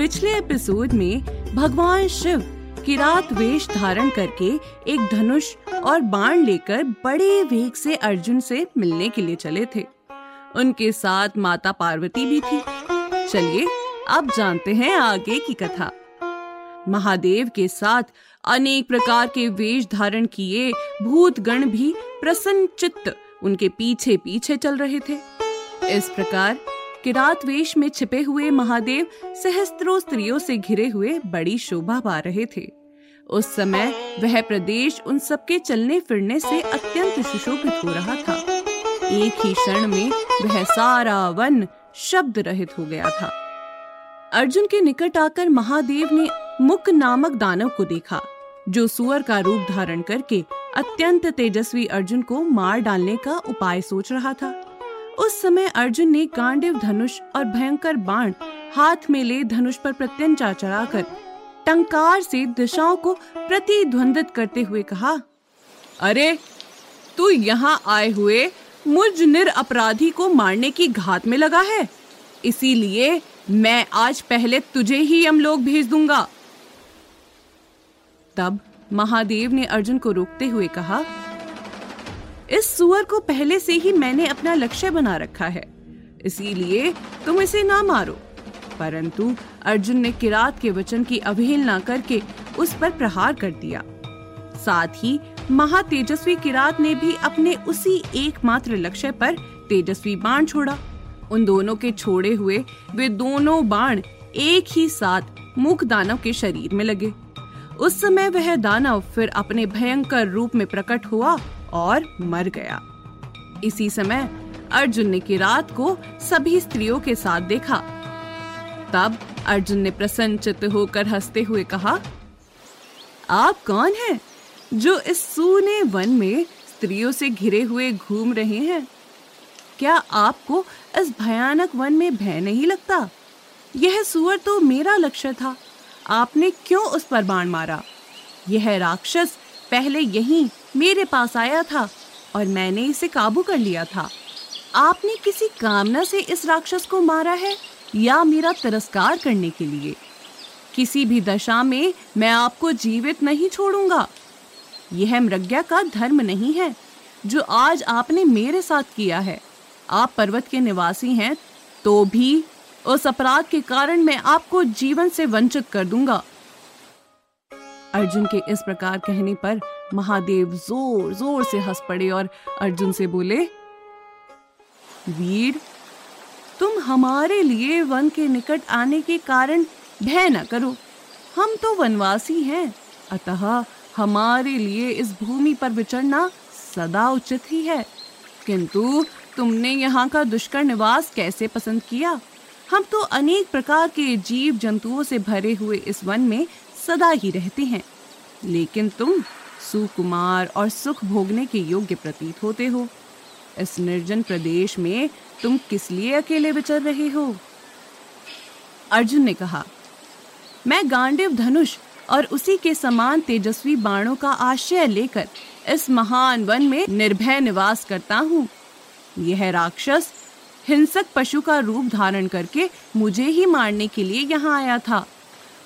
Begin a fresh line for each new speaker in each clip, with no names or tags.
पिछले एपिसोड में भगवान शिव किरात वेश धारण करके एक धनुष और बाण लेकर बड़े वेग से अर्जुन से मिलने के लिए चले थे। उनके साथ माता पार्वती भी थी। चलिए, अब जानते हैं आगे की कथा। महादेव के साथ अनेक प्रकार के वेश धारण किए भूत गण भी प्रसन्न चित्त उनके पीछे पीछे चल रहे थे। इस प्रकार किरात वेश में छिपे हुए महादेव सहस्त्रों स्त्रियों से घिरे हुए बड़ी शोभा पा रहे थे। उस समय वह प्रदेश उन सबके चलने फिरने से अत्यंत सुशोभित हो रहा था। एक ही क्षण में वह सारा वन शब्द रहित हो गया था। अर्जुन के निकट आकर महादेव ने मुक नामक दानव को देखा, जो सुअर का रूप धारण करके अत्यंत तेजस्वी अर्जुन को मार डालने का उपाय सोच रहा था। उस समय अर्जुन ने गांडिव धनुष और भयंकर बाण हाथ में ले धनुष पर प्रत्यंचा चढ़ाकर टंकार से दिशाओं को प्रतिध्वंदित करते हुए कहा, अरे, तू यहाँ आए हुए मुझ निर अपराधी को मारने की घात में लगा है। इसीलिए मैं आज पहले तुझे ही यमलोक भेज दूँगा। तब महादेव ने अर्जुन को रोकते हुए कहा इस सुअर को पहले से ही मैंने अपना लक्ष्य बना रखा है। इसीलिए तुम इसे ना मारो। परंतु अर्जुन ने किरात के वचन की अवहेलना करके उस पर प्रहार कर दिया। साथ ही महातेजस्वी किरात ने भी अपने उसी एकमात्र लक्ष्य पर तेजस्वी बाण छोड़ा। उन दोनों के छोड़े हुए वे दोनों बाण एक ही साथ मुख दानव के शरीर में लगे। उस समय वह दानव फिर अपने भयंकर रूप में प्रकट हुआ और मर गया। इसी समय अर्जुन ने किरात को सभी स्त्रियों के साथ देखा। तब अर्जुन ने प्रसन्नचित होकर हँसते हुए कहा, आप कौन हैं जो इस सूने वन में स्त्रियों से घिरे हुए घूम रहे हैं? क्या आपको इस भयानक वन में भय नहीं लगता? यह सुअर तो मेरा लक्ष्य था। आपने क्यों उस पर बाण मारा? यह राक्षस पहले यहीं मेरे पास आया था और मैंने इसे काबू कर लिया था। आपने किसी कामना से इस राक्षस को मारा है या मेरा तिरस्कार करने के लिए? किसी भी दशा में मैं आपको जीवित नहीं छोड़ूँगा। यह मृग्या का धर्म नहीं है, जो आज आपने मेरे साथ किया है। आप पर्वत के निवासी हैं तो भी उस अपराध के कारण मैं आपको जीवन से वंचित कर दूँगा। अर्जुन के इस प्रकार कहने पर महादेव ज़ोर ज़ोर से हंस पड़े और अर्जुन से बोले, वीर, तुम हमारे लिए वन के निकट आने के कारण भय न करो। हम तो वनवासी हैं। अतः हमारे लिए इस भूमि पर विचरना सदा उचित ही है। किंतु तुमने यहाँ का दुष्कर निवास कैसे पसंद किया? हम तो अनेक प्रकार के जीव जंतुओं से भरे हुए इस वन में सदा ही रहते हैं। लेकिन तुम सुकुमार और सुख भोगने के योग्य प्रतीत होते हो। इस निर्जन प्रदेश में तुम किस लिए अकेले विचर रहे हो? अर्जुन ने कहा, मैं गांडिव धनुष और उसी के समान तेजस्वी बाणों का आश्रय लेकर इस महान वन में निर्भय निवास करता हूँ। यह राक्षस हिंसक पशु का रूप धारण करके मुझे ही मारने के लिए यहाँ आया था।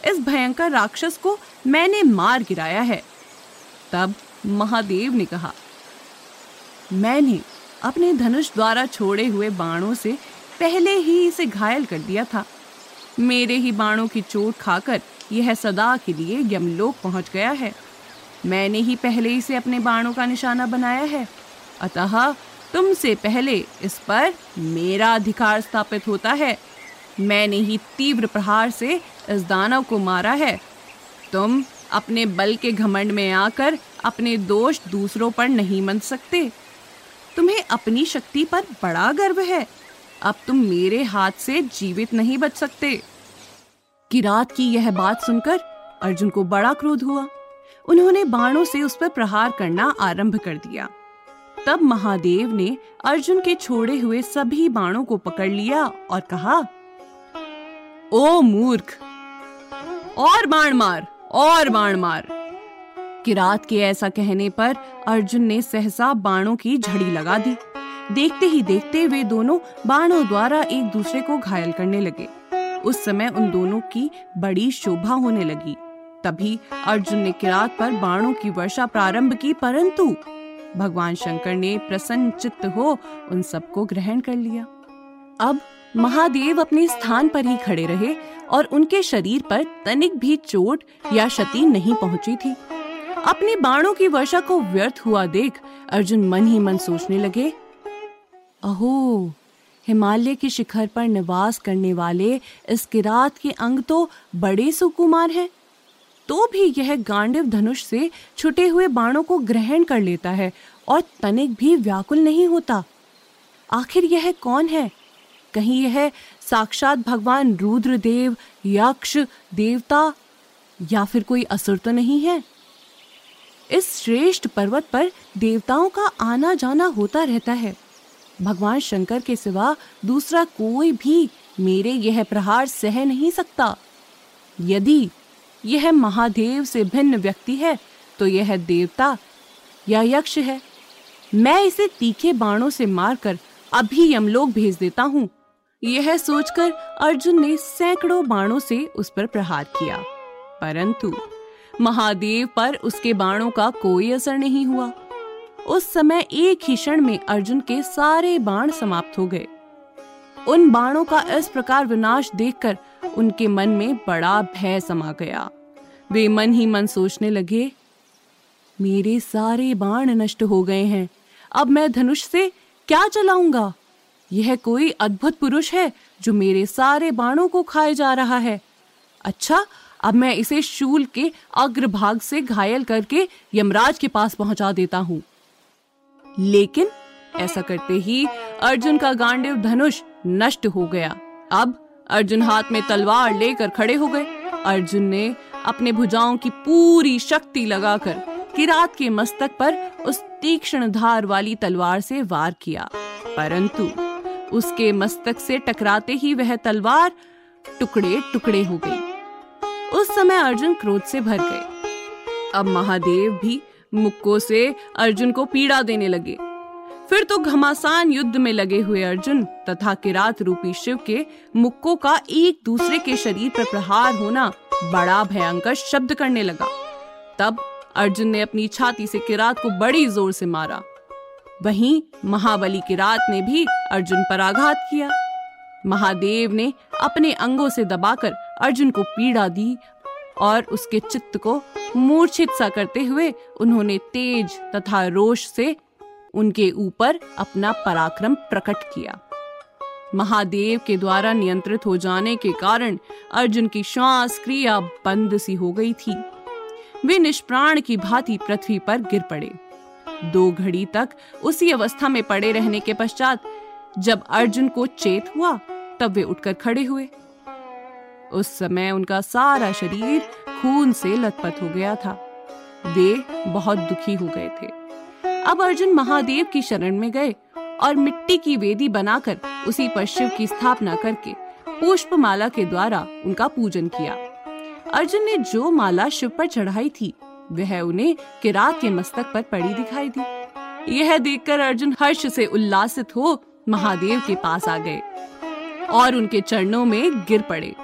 इस भयंकर राक्षस को मैंने मार गिराया है। तब महादेव ने कहा, मैंने अपने धनुष द्वारा छोड़े हुए बाणों से पहले ही इसे घायल कर दिया था। मेरे ही बाणों की चोट खाकर यह सदा के लिए यमलोक पहुँच गया है। मैंने ही पहले इसे अपने बाणों का निशाना बनाया है। अतः तुमसे पहले इस पर मेरा अधिकार स्थापित होता है। मैंने ही तीव्र प्रहार से इस दानव को मारा है। तुम अपने बल के घमंड में आकर अपने दोष दूसरों पर नहीं मन सकते। तुम्हें अपनी शक्ति पर बड़ा गर्व है। अब तुम मेरे हाथ से जीवित नहीं बच सकते। किरात की यह बात सुनकर अर्जुन को बड़ा क्रोध हुआ। उन्होंने बाणों से उस पर प्रहार करना आरंभ कर दिया। तब महादेव ने अर्जुन के छोड़े हुए सभी बाणों को पकड़ लिया और कहा, ओ मूर्ख! और बाण मार! और बाण मार। किरात के ऐसा कहने पर अर्जुन ने सहसा बाणों की झड़ी लगा दी। देखते ही देखते वे दोनों बाणों द्वारा एक दूसरे को घायल करने लगे। उस समय उन दोनों की बड़ी शोभा होने लगी। तभी अर्जुन ने किरात पर बाणों की वर्षा प्रारंभ की, परंतु भगवान शंकर ने प्रसन्न चित्त हो उन सबको ग्रहण कर लिया। अब महादेव अपने स्थान पर ही खड़े रहे और उनके शरीर पर तनिक भी चोट या क्षति नहीं पहुँची थी। अपने बाणों की वर्षा को व्यर्थ हुआ देख अर्जुन मन ही मन सोचने लगे, अहो, हिमालय के शिखर पर निवास करने वाले इस किरात के अंग तो बड़े सुकुमार हैं। तो भी यह गांडिव धनुष से छुटे हुए बाणों को ग्रहण कर लेता है और तनिक भी व्याकुल नहीं होता। आखिर यह कौन है? कहीं यह साक्षात भगवान रुद्रदेव, यक्ष, देवता या फिर कोई असुर तो नहीं है? इस श्रेष्ठ पर्वत पर देवताओं का आना जाना होता रहता है। भगवान शंकर के सिवा दूसरा कोई भी मेरे यह प्रहार सह नहीं सकता। यदि यह महादेव से भिन्न व्यक्ति है तो यह देवता या यक्ष है। मैं इसे तीखे बाणों से मारकर अभी यमलोक भेज देता हूँ। यह सोचकर अर्जुन ने सैकड़ों बाणों से उस पर प्रहार किया। परंतु महादेव पर उसके बाणों का कोई असर नहीं हुआ। उस समय एक ही क्षण में अर्जुन के सारे बाण समाप्त हो गए। उन बाणों का इस प्रकार विनाश देखकर उनके मन में बड़ा भय समा गया। वे मन ही मन सोचने लगे, मेरे सारे बाण नष्ट हो गए हैं। अब मैं धनुष से क्या चलाऊँगा? यह कोई अद्भुत पुरुष है जो मेरे सारे बाणों को खाए जा रहा है। अच्छा अब मैं इसे शूल के अग्रभाग से घायल करके यमराज के पास पहुँचा देता हूँ। लेकिन ऐसा करते ही अर्जुन का गांडिव धनुष नष्ट हो गया। अब अर्जुन हाथ में तलवार लेकर खड़े हो गए। अर्जुन ने अपने भुजाओं की पूरी शक्ति लगाकर किरात के मस्तक पर उस तीक्ष्ण धार वाली तलवार से वार किया। परंतु उसके मस्तक से टकराते ही वह तलवार टुकड़े टुकड़े हो गई। उस समय अर्जुन क्रोध से भर गए। अब महादेव भी मुक्को से अर्जुन को पीड़ा देने लगे। फिर तो घमासान युद्ध में लगे हुए अर्जुन तथा किरात रूपी शिव के मुक्को का एक दूसरे के शरीर पर प्रहार होना बड़ा भयंकर शब्द करने लगा। तब अर्जुन ने अपनी छाती से किरात को बड़ी ज़ोर से मारा। वहीं महाबली की रात ने भी अर्जुन पर आघात किया। महादेव ने अपने अंगों से दबाकर अर्जुन को पीड़ा दी और उसके चित्त को मूर्छित सा करते हुए उन्होंने तेज तथा रोष से उनके ऊपर अपना पराक्रम प्रकट किया। महादेव के द्वारा नियंत्रित हो जाने के कारण अर्जुन की श्वास क्रिया बंद सी हो गई थी। वे निष्प्राण की भांति पृथ्वी पर गिर पड़े। दो घड़ी तक उसी अवस्था में पड़े रहने के पश्चात जब अर्जुन को चेत हुआ, तब वे उठकर खड़े हुए। उस समय उनका सारा शरीर खून से लथपथ हो गया था। वे बहुत दुखी हो गए थे। अब अर्जुन महादेव की शरण में गए और मिट्टी की वेदी बनाकर उसी पर शिव की स्थापना करके पुष्प माला के द्वारा उनका पूजन किया। अर्जुन ने जो माला शिव पर चढ़ाई थी वह उन्हें किरात के मस्तक पर पड़ी दिखाई दी। यह देखकर अर्जुन हर्ष से उल्लासित हो महादेव के पास आ गए और उनके चरणों में गिर पड़े।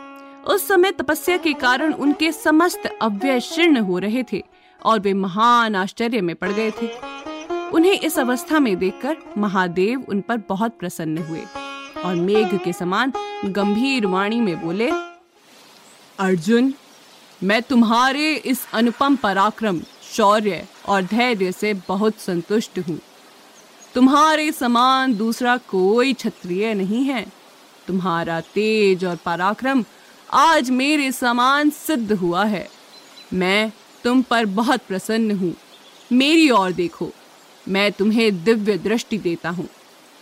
उस समय तपस्या के कारण उनके समस्त अव्यय शीर्ण हो रहे थे और वे महान आश्चर्य में पड़ गए थे। उन्हें इस अवस्था में देखकर महादेव उन पर बहुत प्रसन्न हुए और मेघ के समान गंभीर वाणी में बोले, अर्जुन मैं तुम्हारे इस अनुपम पराक्रम, शौर्य और धैर्य से बहुत संतुष्ट हूँ। तुम्हारे समान दूसरा कोई क्षत्रिय नहीं है। तुम्हारा तेज और पराक्रम आज मेरे समान सिद्ध हुआ है। मैं तुम पर बहुत प्रसन्न हूँ। मेरी ओर देखो, मैं तुम्हें दिव्य दृष्टि देता हूँ।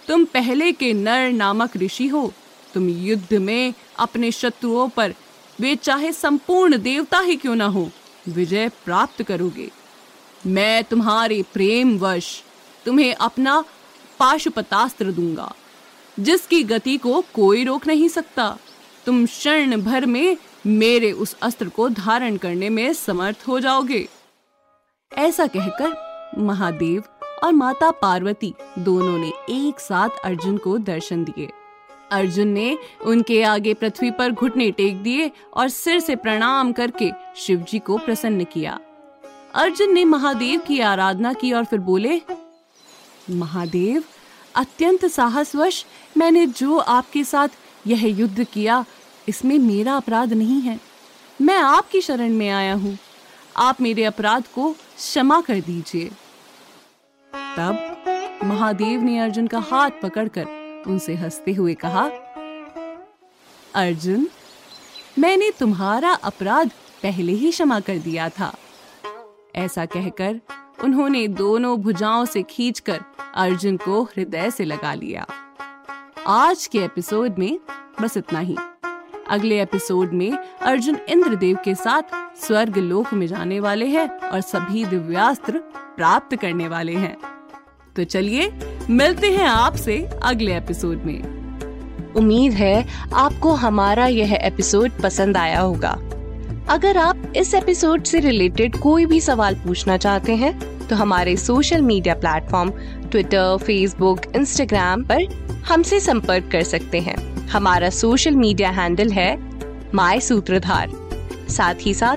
तुम पहले के नर नामक ऋषि हो। तुम युद्ध में अपने शत्रुओं पर वे चाहे संपूर्ण देवता ही क्यों ना हो, विजय प्राप्त करोगे। मैं तुम्हारे प्रेम वश तुम्हें अपना पाशुपतास्त्र दूँगा, जिसकी गति को कोई रोक नहीं सकता। तुम क्षण भर में मेरे उस अस्त्र को धारण करने में समर्थ हो जाओगे। ऐसा कहकर महादेव और माता पार्वती दोनों ने एक साथ अर्जुन को दर्शन दिए। अर्जुन ने उनके आगे पृथ्वी पर घुटने टेक दिए और सिर से प्रणाम करके शिव जी को प्रसन्न किया। अर्जुन ने महादेव की आराधना की और फिर बोले, महादेव, अत्यंत साहसवश मैंने जो आपके साथ यह युद्ध किया, इसमें मेरा अपराध नहीं है। मैं आपकी शरण में आया हूँ। आप मेरे अपराध को क्षमा कर दीजिए। तब महादेव ने अर्जुन का हाथ पकड़कर उनसे हँसते हुए कहा, अर्जुन, मैंने तुम्हारा अपराध पहले ही क्षमा कर दिया था। ऐसा कहकर उन्होंने दोनों भुजाओं से खींचकर अर्जुन को हृदय से लगा लिया। आज के एपिसोड में बस इतना ही। अगले एपिसोड में अर्जुन इंद्रदेव के साथ स्वर्ग लोक में जाने वाले हैं और सभी दिव्यास्त्र प्राप्त करने वाले हैं। तो चलिए मिलते हैं आपसे अगले एपिसोड में।
उम्मीद है आपको हमारा यह एपिसोड पसंद आया होगा। अगर आप इस एपिसोड से रिलेटेड कोई भी सवाल पूछना चाहते हैं तो हमारे social media platform Twitter Facebook Instagram पर हमसे संपर्क कर सकते हैं। हमारा सोशल मीडिया हैंडल है माई सूत्रधार साथ ही साथ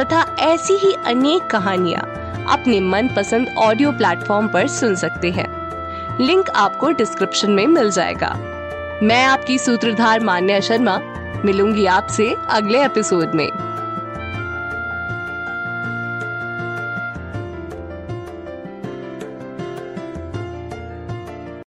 तथा ऐसी ही अनेक कहानियाँ अपने मन पसंद ऑडियो प्लेटफॉर्म पर सुन सकते हैं। लिंक आपको डिस्क्रिप्शन में मिल जाएगा। मैं आपकी सूत्रधार मान्या शर्मा, मिलूँगी आपसे अगले एपिसोड में।